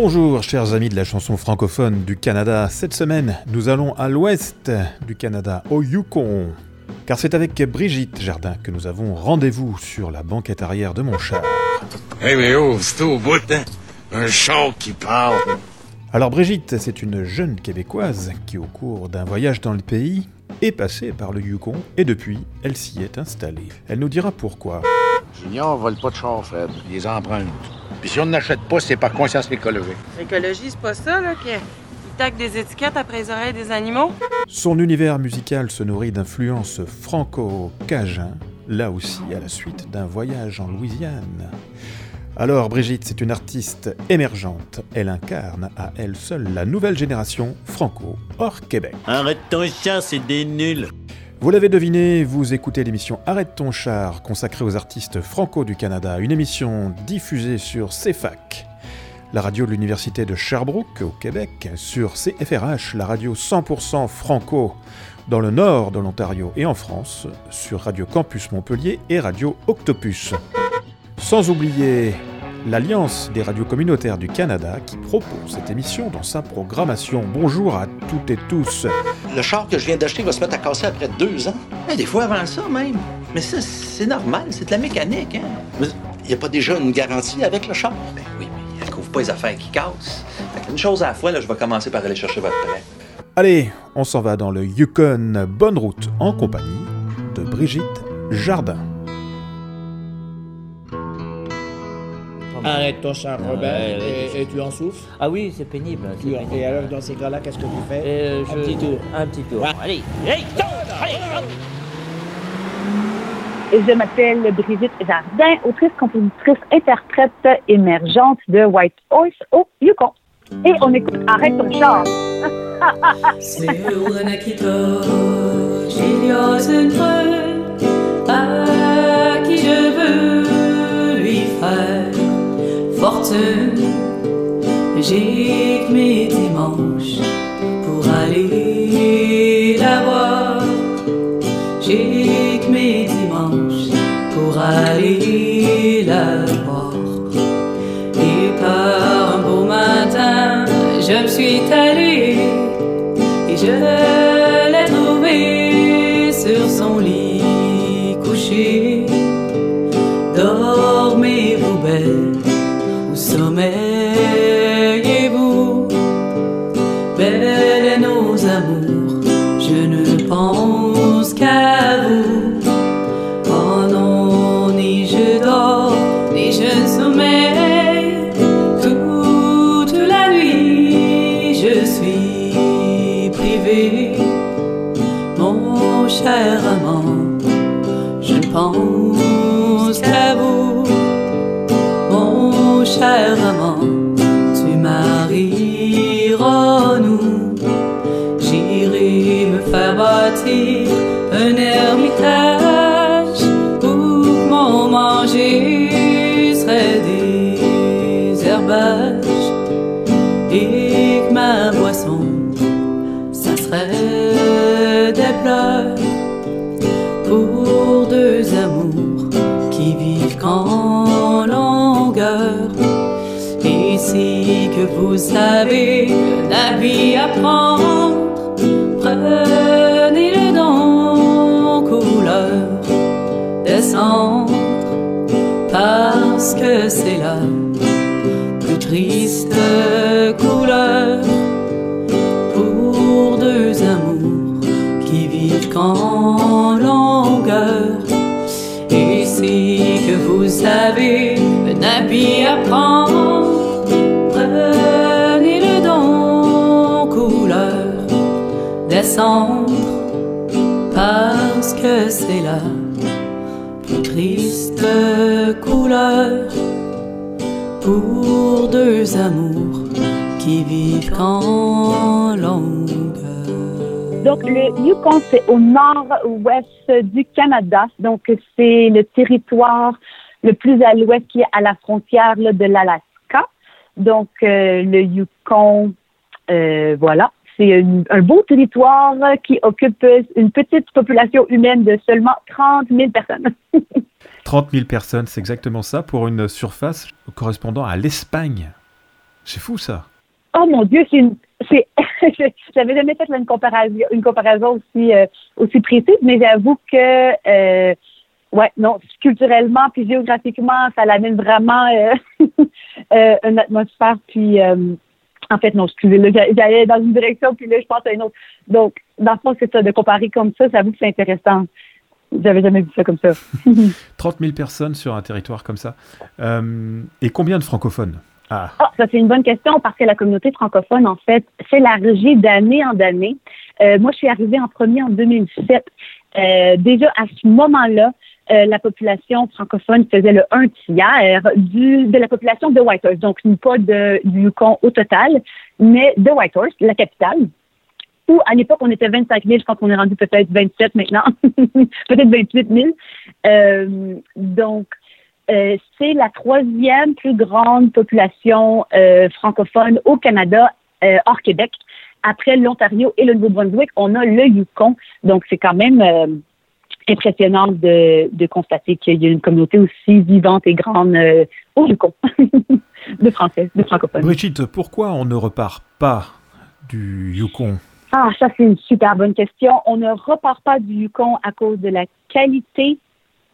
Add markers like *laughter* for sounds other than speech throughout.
Bonjour chers amis de la chanson francophone du Canada. Cette semaine, nous allons à l'ouest du Canada, au Yukon. Car c'est avec Brigitte Jardin que nous avons rendez-vous sur la banquette arrière de mon char. Hey mais oh, c'est au bout, hein? Un char qui parle. Alors Brigitte, c'est une jeune Québécoise qui au cours d'un voyage dans le pays est passée par le Yukon et depuis, elle s'y est installée. Elle nous dira pourquoi. Junior vole pas de char, Fred. Il les emprunte. Puis si on n'achète pas, c'est par conscience écologique. L'écologie, c'est pas ça, là, qui tac des étiquettes après les oreilles des animaux? Son univers musical se nourrit d'influences franco-cajun, là aussi à la suite d'un voyage en Louisiane. Alors Brigitte, c'est une artiste émergente. Elle incarne à elle seule la nouvelle génération franco hors Québec. Arrête ton chien, c'est des nuls. Vous l'avez deviné, vous écoutez l'émission Arrête ton char, consacrée aux artistes franco du Canada, une émission diffusée sur CFAC, la radio de l'Université de Sherbrooke au Québec, sur CFRH, la radio 100% franco dans le nord de l'Ontario et en France, sur Radio Campus Montpellier et Radio Octopus. Sans oublier l'Alliance des radios communautaires du Canada qui propose cette émission dans sa programmation. Bonjour à toutes et tous. Le char que je viens d'acheter va se mettre à casser après deux ans. Des fois avant ça même. Mais ça, c'est normal, c'est de la mécanique. Hein? Mais il n'y a pas déjà une garantie avec le char? Ben oui, mais elle couvre pas les affaires qui cassent. Fait une chose à la fois, là, je vais commencer par aller chercher votre prêt. Allez, on s'en va dans le Yukon. Bonne route en compagnie de Brigitte Jardin. Arrête ton char, Robert, Ouais, ouais, et, et tu en souffles. Ah oui, c'est pénible. et alors, dans ces cas-là, qu'est-ce que tu fais? Euh, Un je- petit tour. Un petit tour. Ouais. Allez, hey, go, allez, go. Et je m'appelle Brigitte Jardin, autrice, compositrice, interprète émergente de White Horse au Yukon. Et on écoute Arrête ton char. *laughs* À J'ai que mes dimanches pour aller la voir. J'ai que mes dimanches pour aller la voir. Et par un beau matin, je me suis allée et je si que vous savez un habit à prendre, prenez-le dans couleur descendre, parce que c'est la plus triste couleur pour deux amours qui vivent qu'en un habit à prendre, prenez-le dans couleur descendre, parce que c'est la plus triste couleur pour deux amours qui vivent qu'en longueur. Donc, le Yukon, c'est au nord-ouest du Canada. Donc, c'est le territoire le plus à l'ouest qui est à la frontière là, de l'Alaska. Donc, euh, le Yukon, euh, voilà, c'est un, beau territoire qui occupe une petite population humaine de seulement 30 000 personnes. *laughs* 30 000 personnes, c'est exactement ça, pour une surface correspondant à l'Espagne. C'est fou ça. Oh mon Dieu, c'est une. *laughs* J'avais jamais fait une comparaison, une comparaison aussi, euh, aussi précise, mais j'avoue que, euh, ouais, non, culturellement puis géographiquement, ça l'amène vraiment euh, *laughs* euh, une atmosphère. Puis, euh, en fait, non, excusez, là, j'a- j'allais dans une direction, puis là, je pense à une autre. Donc, dans le fond, c'est ça, de comparer comme ça, j'avoue que c'est intéressant. J'avais jamais vu ça comme ça. *laughs* 30 000 personnes sur un territoire comme ça. Euh, et combien de francophones? Ah, Ah, ça c'est une bonne question parce que la communauté francophone, en fait, s'élargit d'année en année. Euh, moi, je suis arrivée en premier en 2007. Euh, déjà à ce moment-là, euh, la population francophone faisait le un tiers de la population de Whitehorse. Donc, pas de, du Yukon au total, mais de Whitehorse, la capitale. Où, à l'époque, on était 25 000. Je pense qu'on est rendu peut-être 27 maintenant. *laughs* peut-être 28 000. Euh, donc, euh, c'est la troisième plus grande population francophone au Canada, hors Québec. Après l'Ontario et le Nouveau-Brunswick, on a le Yukon. Donc, c'est quand même euh, impressionnant de, de constater qu'il y a une communauté aussi vivante et grande euh, au Yukon *laughs* de Français, de francophones. Brigitte, pourquoi on ne repart pas du Yukon? Ah, ça, c'est une super bonne question. On ne repart pas du Yukon à cause de la qualité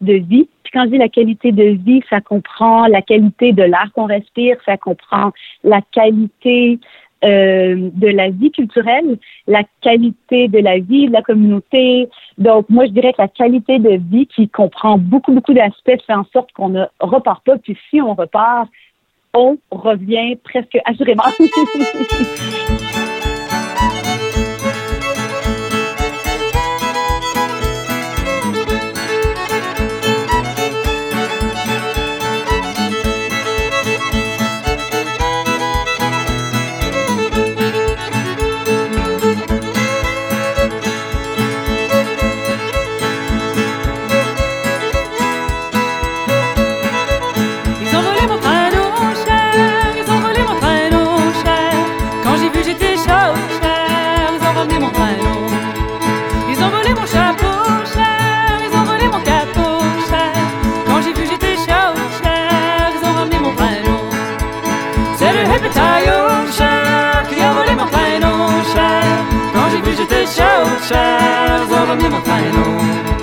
de vie. Puis quand je dis la qualité de vie, ça comprend la qualité de l'air qu'on respire, ça comprend la qualité euh, de la vie culturelle, la qualité de la vie de la communauté. Donc, moi, je dirais que la qualité de vie qui comprend beaucoup, beaucoup d'aspects fait en sorte qu'on ne repart pas. Puis si on repart, on revient presque assurément. *laughs* שער זאָל מיר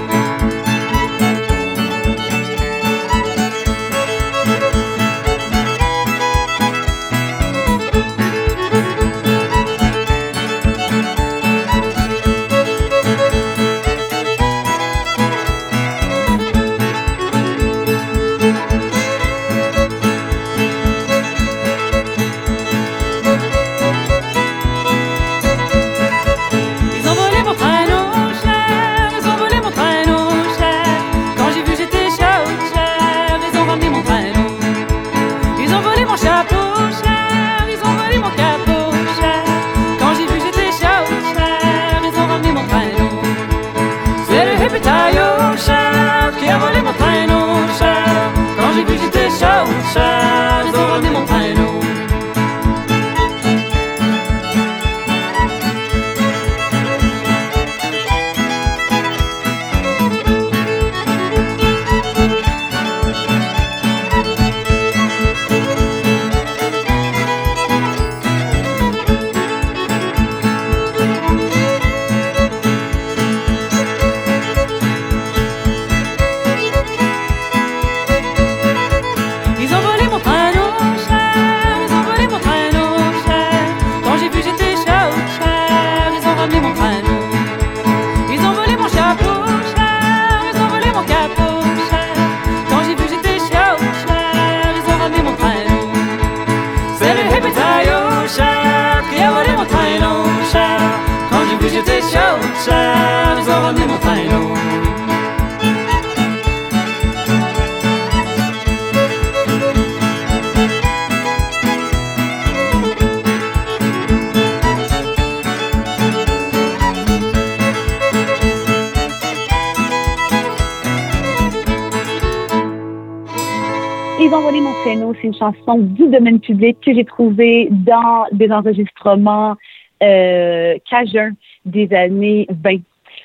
Volé mon traîneau, c'est une chanson du domaine public que j'ai trouvée dans des enregistrements euh, cajuns des années 20.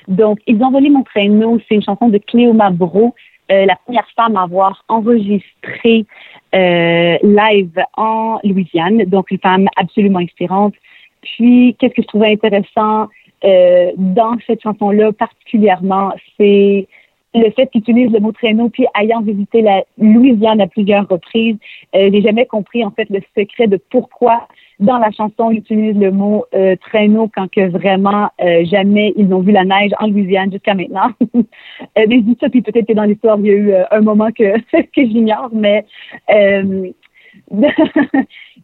Donc, Ils ont volé mon traîneau, c'est une chanson de Cléo Mabro, euh, la première femme à avoir enregistré euh, live en Louisiane, donc une femme absolument inspirante. Puis, qu'est-ce que je trouvais intéressant euh, dans cette chanson-là particulièrement, c'est le fait qu'il utilise le mot traîneau, puis ayant visité la Louisiane à plusieurs reprises, euh, j'ai jamais compris en fait le secret de pourquoi dans la chanson il utilise le mot euh, traîneau quand que vraiment euh, jamais ils n'ont vu la neige en Louisiane jusqu'à maintenant. *laughs* euh, mais je ça, puis peut-être que dans l'histoire il y a eu euh, un moment que *laughs* que j'ignore, mais euh, *laughs*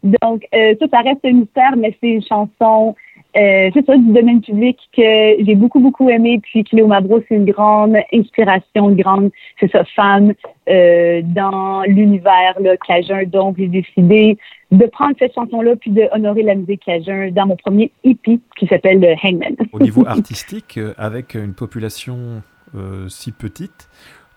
donc ça, ça reste un mystère, mais c'est une chanson euh, c'est ça, du domaine public que j'ai beaucoup, beaucoup aimé. Puis Cléo Mabro, c'est une grande inspiration, une grande, c'est ça, fan euh, dans l'univers là, cajun. Donc, j'ai décidé de prendre cette chanson-là puis de honorer la musique cajun dans mon premier EP qui s'appelle Hangman. Au niveau *laughs* artistique, euh, avec une population euh, si petite,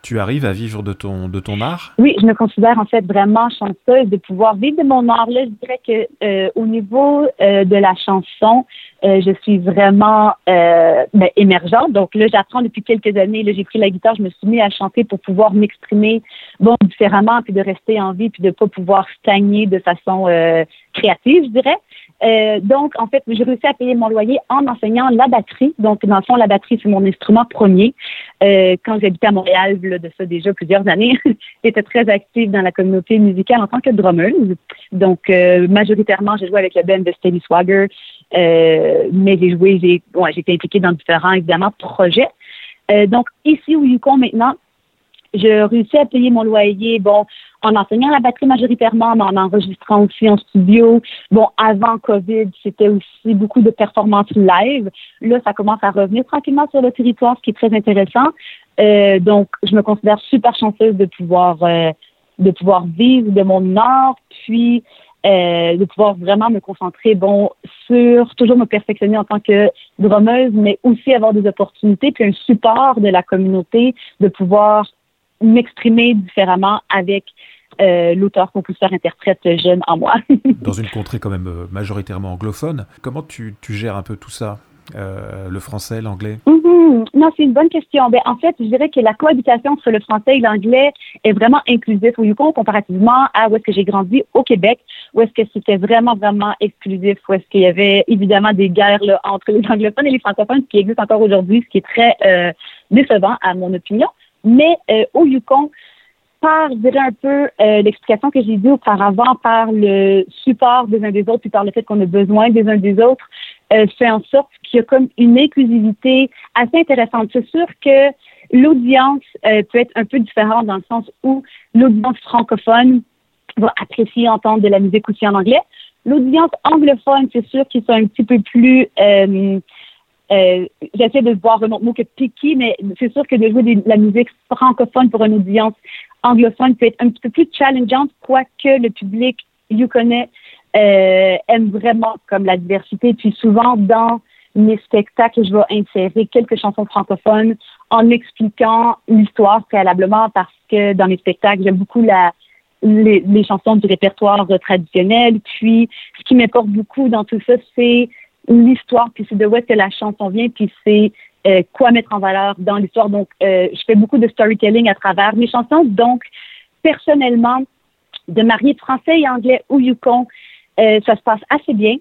tu arrives à vivre de ton, de ton art? Oui, je me considère en fait vraiment chanceuse de pouvoir vivre de mon art. Là, je dirais que euh, au niveau euh, de la chanson, euh, je suis vraiment ben, émergente. Donc là, j'apprends depuis quelques années. Là, j'ai pris la guitare, je me suis mis à chanter pour pouvoir m'exprimer bon différemment, puis de rester en vie, puis de pas pouvoir stagner de façon créative, je dirais. Euh, donc, en fait, j'ai réussi à payer mon loyer en enseignant la batterie. Donc, dans le fond, la batterie, c'est mon instrument premier. Euh, quand j'habitais à Montréal, là, de ça déjà plusieurs années, *laughs* j'étais très active dans la communauté musicale en tant que drummeuse. Donc, euh, majoritairement, j'ai joué avec le band de Steady Swagger, euh, mais j'ai joué, j'ai ouais, été impliquée dans différents, évidemment, projets. Euh, donc, ici au Yukon, maintenant, je réussis à payer mon loyer, bon, en enseignant la batterie majoritairement, mais en enregistrant aussi en studio. Bon, avant COVID, c'était aussi beaucoup de performances live. Là, ça commence à revenir tranquillement sur le territoire, ce qui est très intéressant. Euh, donc, je me considère super chanceuse de pouvoir euh, de pouvoir vivre de mon art, puis euh, de pouvoir vraiment me concentrer, bon, sur toujours me perfectionner en tant que drummeuse, mais aussi avoir des opportunités, puis un support de la communauté, de pouvoir m'exprimer différemment avec euh, l'auteur, compositeur, interprète jeune en moi. *laughs* dans une contrée quand même euh, majoritairement anglophone. Comment tu, tu gères un peu tout ça euh, Le français, l'anglais? Mhm. Non, c'est une bonne question. Ben, en fait, je dirais que la cohabitation entre le français et l'anglais est vraiment inclusif au Yukon comparativement à où est-ce que j'ai grandi au Québec, où est-ce que c'était vraiment, vraiment exclusif, où est-ce qu'il y avait évidemment des guerres là, entre les *laughs* anglophones et les francophones, ce qui existe encore aujourd'hui, ce qui est très euh, décevant à mon opinion. Mais euh, au Yukon, par, je dirais un peu euh, l'explication que j'ai dit auparavant, par le support des uns des autres, puis par le fait qu'on a besoin des uns des autres, euh, fait en sorte qu'il y a comme une inclusivité assez intéressante. C'est sûr que l'audience euh, peut être un peu différente dans le sens où l'audience francophone va apprécier entendre de la musique aussi en anglais. L'audience anglophone, c'est sûr qu'ils sont un petit peu plus euh, j'essaie de voir un autre mot que picky, mais c'est sûr que de jouer de la musique francophone pour une audience anglophone peut être un petit peu plus challengeante, quoique le public yukonais euh, aime vraiment comme la diversité. Puis souvent, dans mes spectacles, je vais insérer quelques chansons francophones en expliquant l'histoire préalablement parce que dans mes spectacles, j'aime beaucoup la, les, chansons du répertoire traditionnel. Puis, ce qui m'importe beaucoup dans tout ça, c'est l'histoire, puis c'est de où est-ce que la chanson vient, puis c'est euh, quoi mettre en valeur dans l'histoire. Donc, euh, je fais beaucoup de storytelling à travers mes chansons. Donc, personnellement, de marier français et anglais au Yukon, euh, ça se passe assez bien.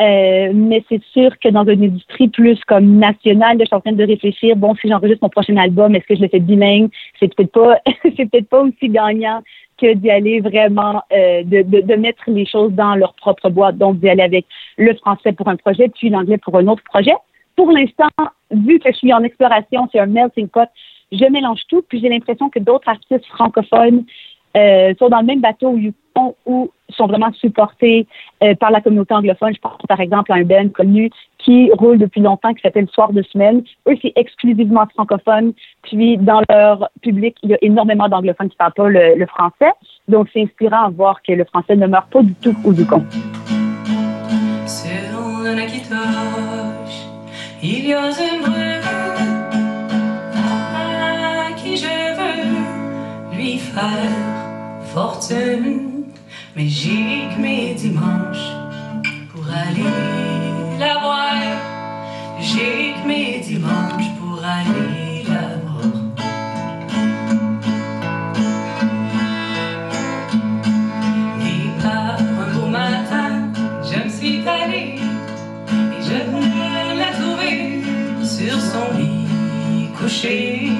Euh, mais c'est sûr que dans une industrie plus comme nationale, je suis en train de réfléchir, bon, si j'enregistre mon prochain album, est-ce que je le fais bilingue? C'est peut-être pas, *laughs* c'est peut-être pas aussi gagnant que d'y aller vraiment, euh, de, de, de, mettre les choses dans leur propre boîte. Donc, d'y aller avec le français pour un projet, puis l'anglais pour un autre projet. Pour l'instant, vu que je suis en exploration, c'est un melting pot, je mélange tout, puis j'ai l'impression que d'autres artistes francophones euh, sont dans le même bateau où sont vraiment supportés euh, par la communauté anglophone. Je pense par exemple à un band connu qui roule depuis longtemps qui s'appelle Soir de semaine. Eux, c'est exclusivement francophone. Puis dans leur public, il y a énormément d'anglophones qui ne parlent pas le, français. Donc c'est inspirant à voir que le français ne meurt pas du tout au Yukon. Il y a qui je veux lui faire fortune mais que mes dimanches pour aller la voir. J'ai que mes dimanches pour aller la voir. Et là, un beau matin, je me suis allée et je venais la trouver sur son lit couché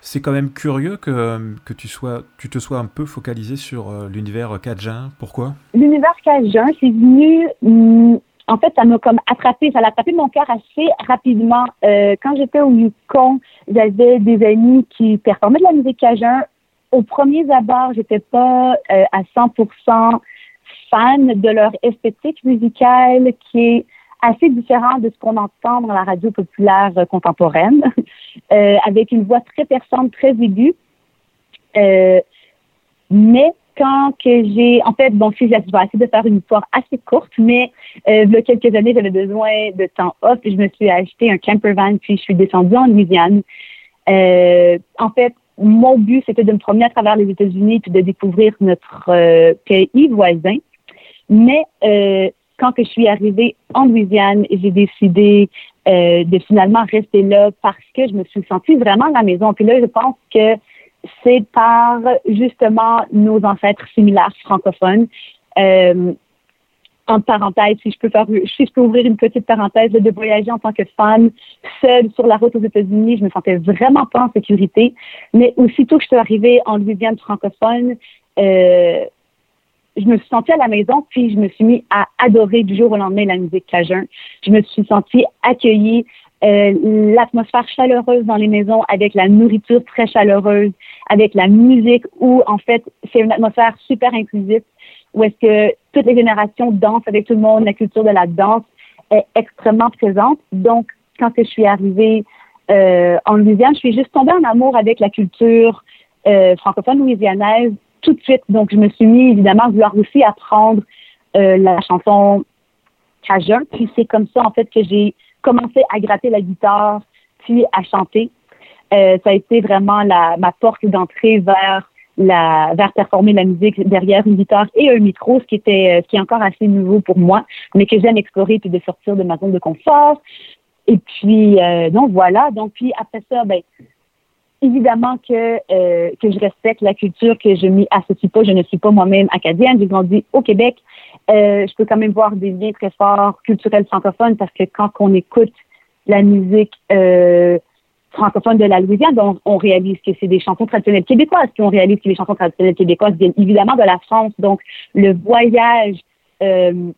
C'est quand même curieux que, que tu, sois, tu te sois un peu focalisé sur euh, l'univers cajun. Pourquoi? L'univers cajun, c'est venu. En fait, ça m'a comme attrapé, ça l'a attrapé mon cœur assez rapidement. Euh, quand j'étais au Yukon, j'avais des amis qui performaient de la musique cajun. Au premier abord, j'étais pas euh, à 100% fan de leur esthétique musicale qui est assez différente de ce qu'on entend dans la radio populaire euh, contemporaine, *laughs* euh, avec une voix très perçante, très aiguë. Euh, mais quand que j'ai, en fait, bon, si je vais essayer de faire une histoire assez courte, mais euh, il y a quelques années, j'avais besoin de temps off je me suis acheté un camper van, puis je suis descendue en Louisiane. Euh, en fait, mon but, c'était de me promener à travers les États-Unis puis de découvrir notre euh, pays voisin. Mais euh, quand que je suis arrivée en Louisiane, j'ai décidé euh, de finalement rester là parce que je me suis sentie vraiment à la maison. Puis là, je pense que c'est par justement nos ancêtres similaires francophones. Euh, entre parenthèses, si je peux faire, si je peux ouvrir une petite parenthèse de voyager en tant que femme seule sur la route aux États-Unis, je me sentais vraiment pas en sécurité. Mais aussitôt que je suis arrivée en Louisiane francophone, euh, je me suis sentie à la maison, puis je me suis mis à adorer du jour au lendemain la musique cajun. Je me suis sentie accueillie, euh, l'atmosphère chaleureuse dans les maisons, avec la nourriture très chaleureuse, avec la musique, où en fait c'est une atmosphère super inclusive, où est-ce que toutes les générations dansent avec tout le monde, la culture de la danse est extrêmement présente. Donc, quand je suis arrivée euh, en Louisiane, je suis juste tombée en amour avec la culture euh, francophone louisianaise tout de suite. Donc, je me suis mis évidemment à vouloir aussi apprendre euh, la chanson cajun. Puis c'est comme ça, en fait, que j'ai commencé à gratter la guitare, puis à chanter. Euh, ça a été vraiment la, ma porte d'entrée vers la, vers performer la musique derrière une guitare et un micro, ce qui était, ce qui est encore assez nouveau pour moi, mais que j'aime explorer puis de sortir de ma zone de confort. Et puis, euh, donc voilà. Donc, puis après ça, ben, évidemment que, euh, que je respecte la culture, que je m'y associe pas. Je ne suis pas moi-même acadienne. J'ai grandi au Québec. Euh, je peux quand même voir des liens très forts culturels francophones parce que quand on écoute la musique euh, francophone de la Louisiane, on, on réalise que c'est des chansons traditionnelles québécoises. Puis on réalise que les chansons traditionnelles québécoises viennent évidemment de la France. Donc, le voyage euh,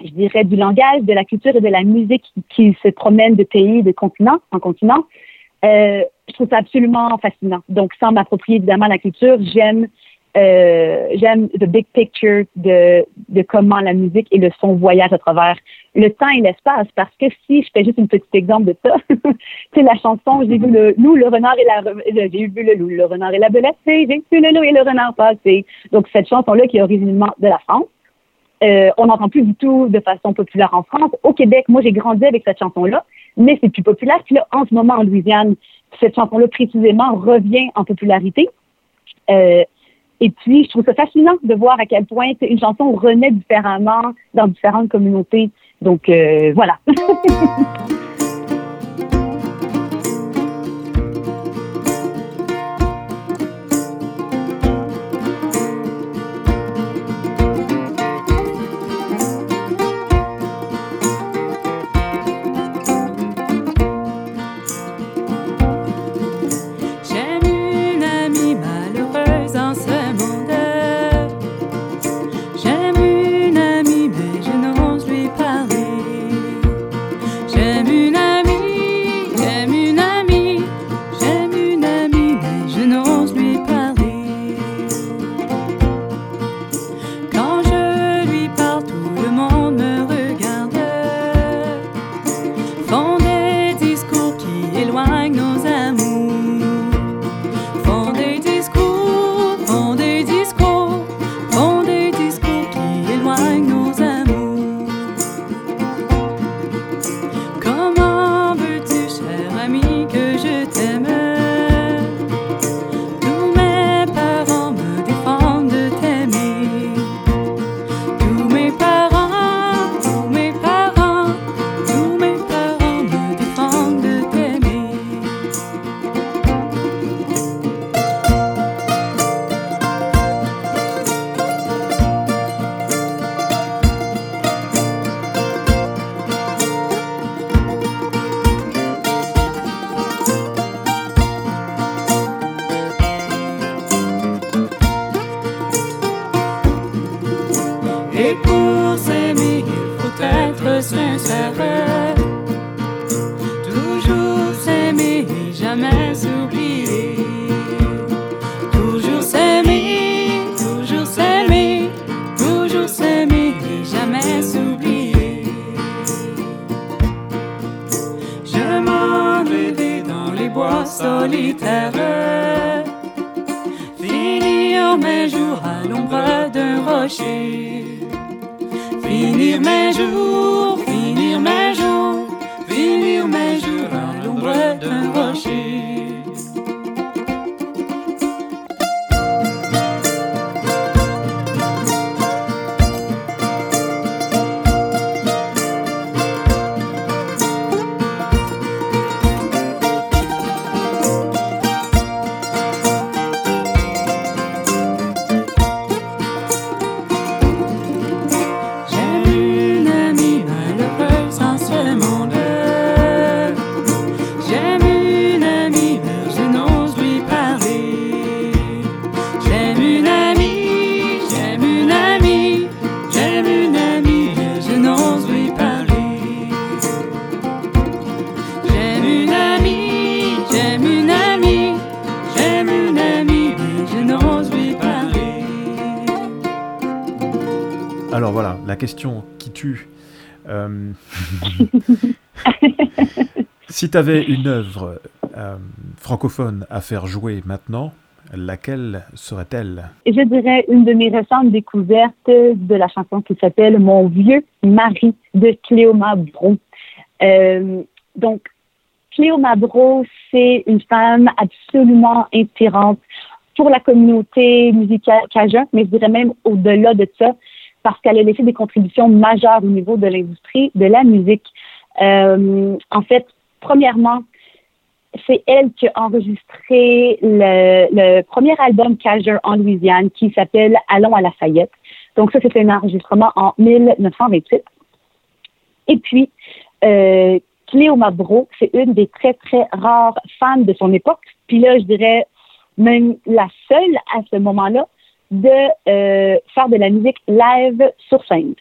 je dirais, du langage, de la culture et de la musique qui, se promène de pays, de continent en continent. Euh, je trouve absolument fascinant. Donc, sans m'approprier évidemment la culture, j'aime euh, j'aime the big picture de, comment la musique et le son voyagent à travers le temps et l'espace. Parce que si je fais juste une petite exemple de ça, *laughs* c'est la chanson J'ai vu le loup, le renard et la j'ai vu le loup, le renard et la belette, j'ai vu le loup et le renard passer. Donc cette chanson-là qui est originellement de la France. Euh, on n'entend plus du tout de façon populaire en France. Au Québec, moi, j'ai grandi avec cette chanson-là, mais c'est plus populaire. Puis là, en ce moment, en Louisiane, cette chanson-là, précisément, revient en popularité. Euh, et puis, je trouve ça fascinant de voir à quel point une chanson renaît différemment dans différentes communautés. Donc, euh, voilà. *laughs* question qui tue. Euh, *laughs* *laughs* si tu avais une œuvre euh, francophone à faire jouer maintenant, laquelle serait-elle? Je dirais une de mes récentes découvertes de la chanson qui s'appelle Mon vieux mari de Cléoma Bro. Euh, donc, Cléoma Bro, c'est une femme absolument inspirante pour la communauté musicale cajun, mais je dirais même au-delà de ça, parce qu'elle a laissé des contributions majeures au niveau de l'industrie de la musique. Euh, en fait, premièrement, c'est elle qui a enregistré le, premier album Cajun en Louisiane qui s'appelle Allons à Lafayette. Donc ça, c'était un enregistrement en 1928. Et puis, euh, Cléo c'est une des très, très rares femmes de son époque. Puis là, je dirais même la seule à ce moment-là de euh, faire de la musique live sur scène.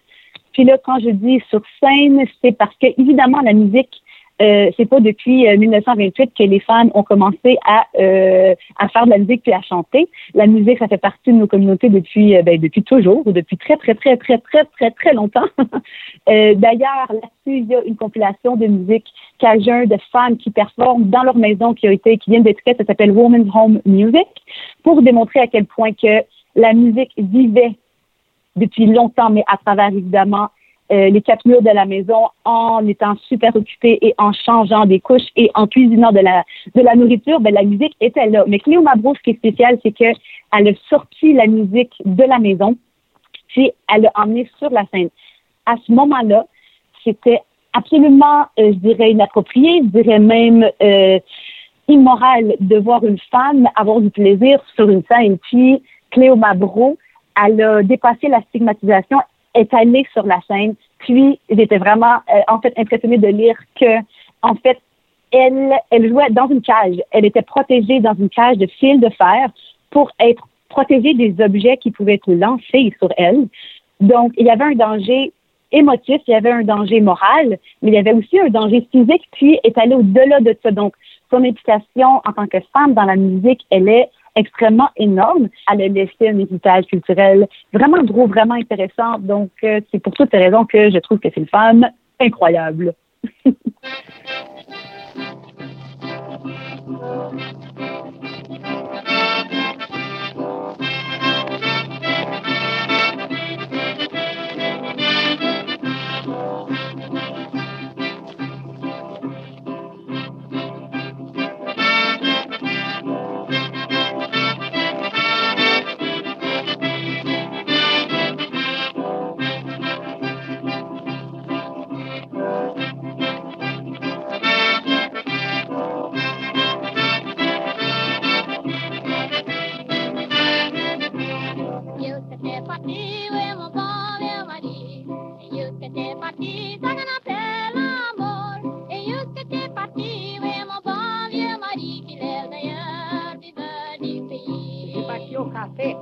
Puis là, quand je dis sur scène, c'est parce que, évidemment, la musique, euh, c'est pas depuis euh, 1928 que les femmes ont commencé à, euh, à faire de la musique puis à chanter. La musique, ça fait partie de nos communautés depuis, euh, ben, depuis toujours, ou depuis très, très, très, très, très, très, très longtemps. *laughs* Euh, D'ailleurs, là-dessus, il y a une compilation de musique cajun de femmes qui performent dans leur maison qui a été, qui vient d'être ça s'appelle Woman's Home Music, pour démontrer à quel point que la musique vivait depuis longtemps, mais à travers évidemment euh, les quatre murs de la maison, en étant super occupée et en changeant des couches et en cuisinant de la nourriture, ben la musique était là. Mais Cléo Mabro, ce qui est spécial, c'est que elle a sorti la musique de la maison, puis elle l'a emmenée sur la scène. À ce moment-là, c'était absolument, euh, je dirais, inapproprié, je dirais même euh, immoral de voir une femme avoir du plaisir sur une scène. Puis Cléo Mabro, elle a dépassé la stigmatisation, est allée sur la scène. Puis j'étais vraiment, euh, en fait, impressionnée de lire que, en fait, elle, elle jouait dans une cage. Elle était protégée dans une cage de fil de fer pour être protégée des objets qui pouvaient être lancés sur elle. Donc, il y avait un danger émotif, il y avait un danger moral, mais il y avait aussi un danger physique, puis est allée au-delà de ça. Donc, son implication en tant que femme dans la musique, elle est extrêmement énorme. Elle a laissé un héritage culturel vraiment gros, vraiment intéressant. Donc, euh, c'est pour toutes ces raisons que je trouve que c'est une femme incroyable. *laughs* café.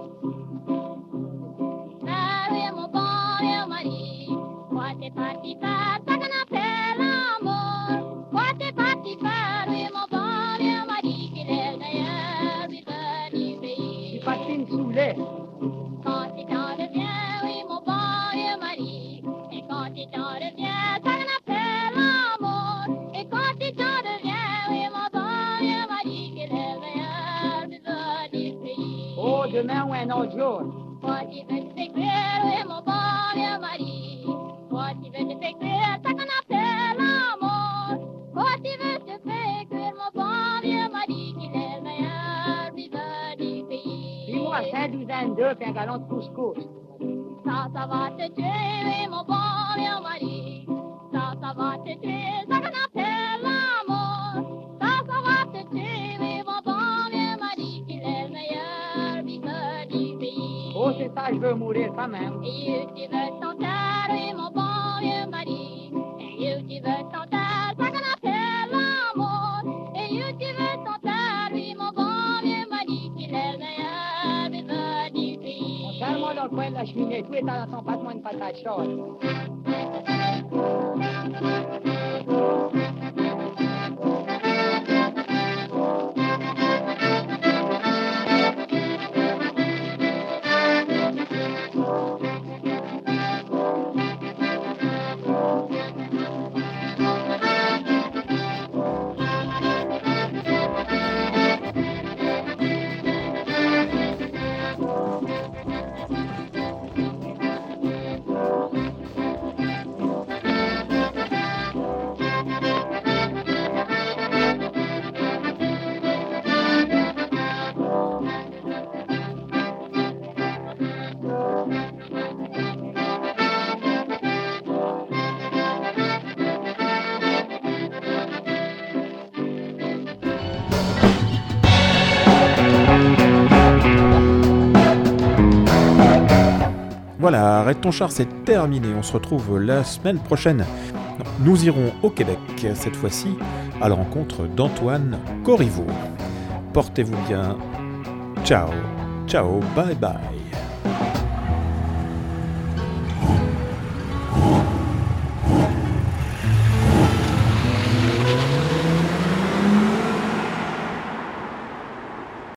Te tuer, mon bon vieux mari. Ça, ça va te tuer, ça qu'on appelle l'amour. Ça, ça va te tuer, mon bon vieux mari. Il est le meilleur viveur du pays. Oh, c'est ça, je veux mourir quand même. Et tu veux mon bon vieux mari. Et tu veux ça qu'on appelle l'amour. Et tu veux mon bon vieux mari. Il est le meilleur viveur du pays. Serre-moi dans le coin de la cheminée, tout est son passe-moi une Arrête ton char, c'est terminé. On se retrouve la semaine prochaine. Nous irons au Québec, cette fois-ci, à la rencontre d'Antoine Corriveau. Portez-vous bien. Ciao, ciao, bye bye.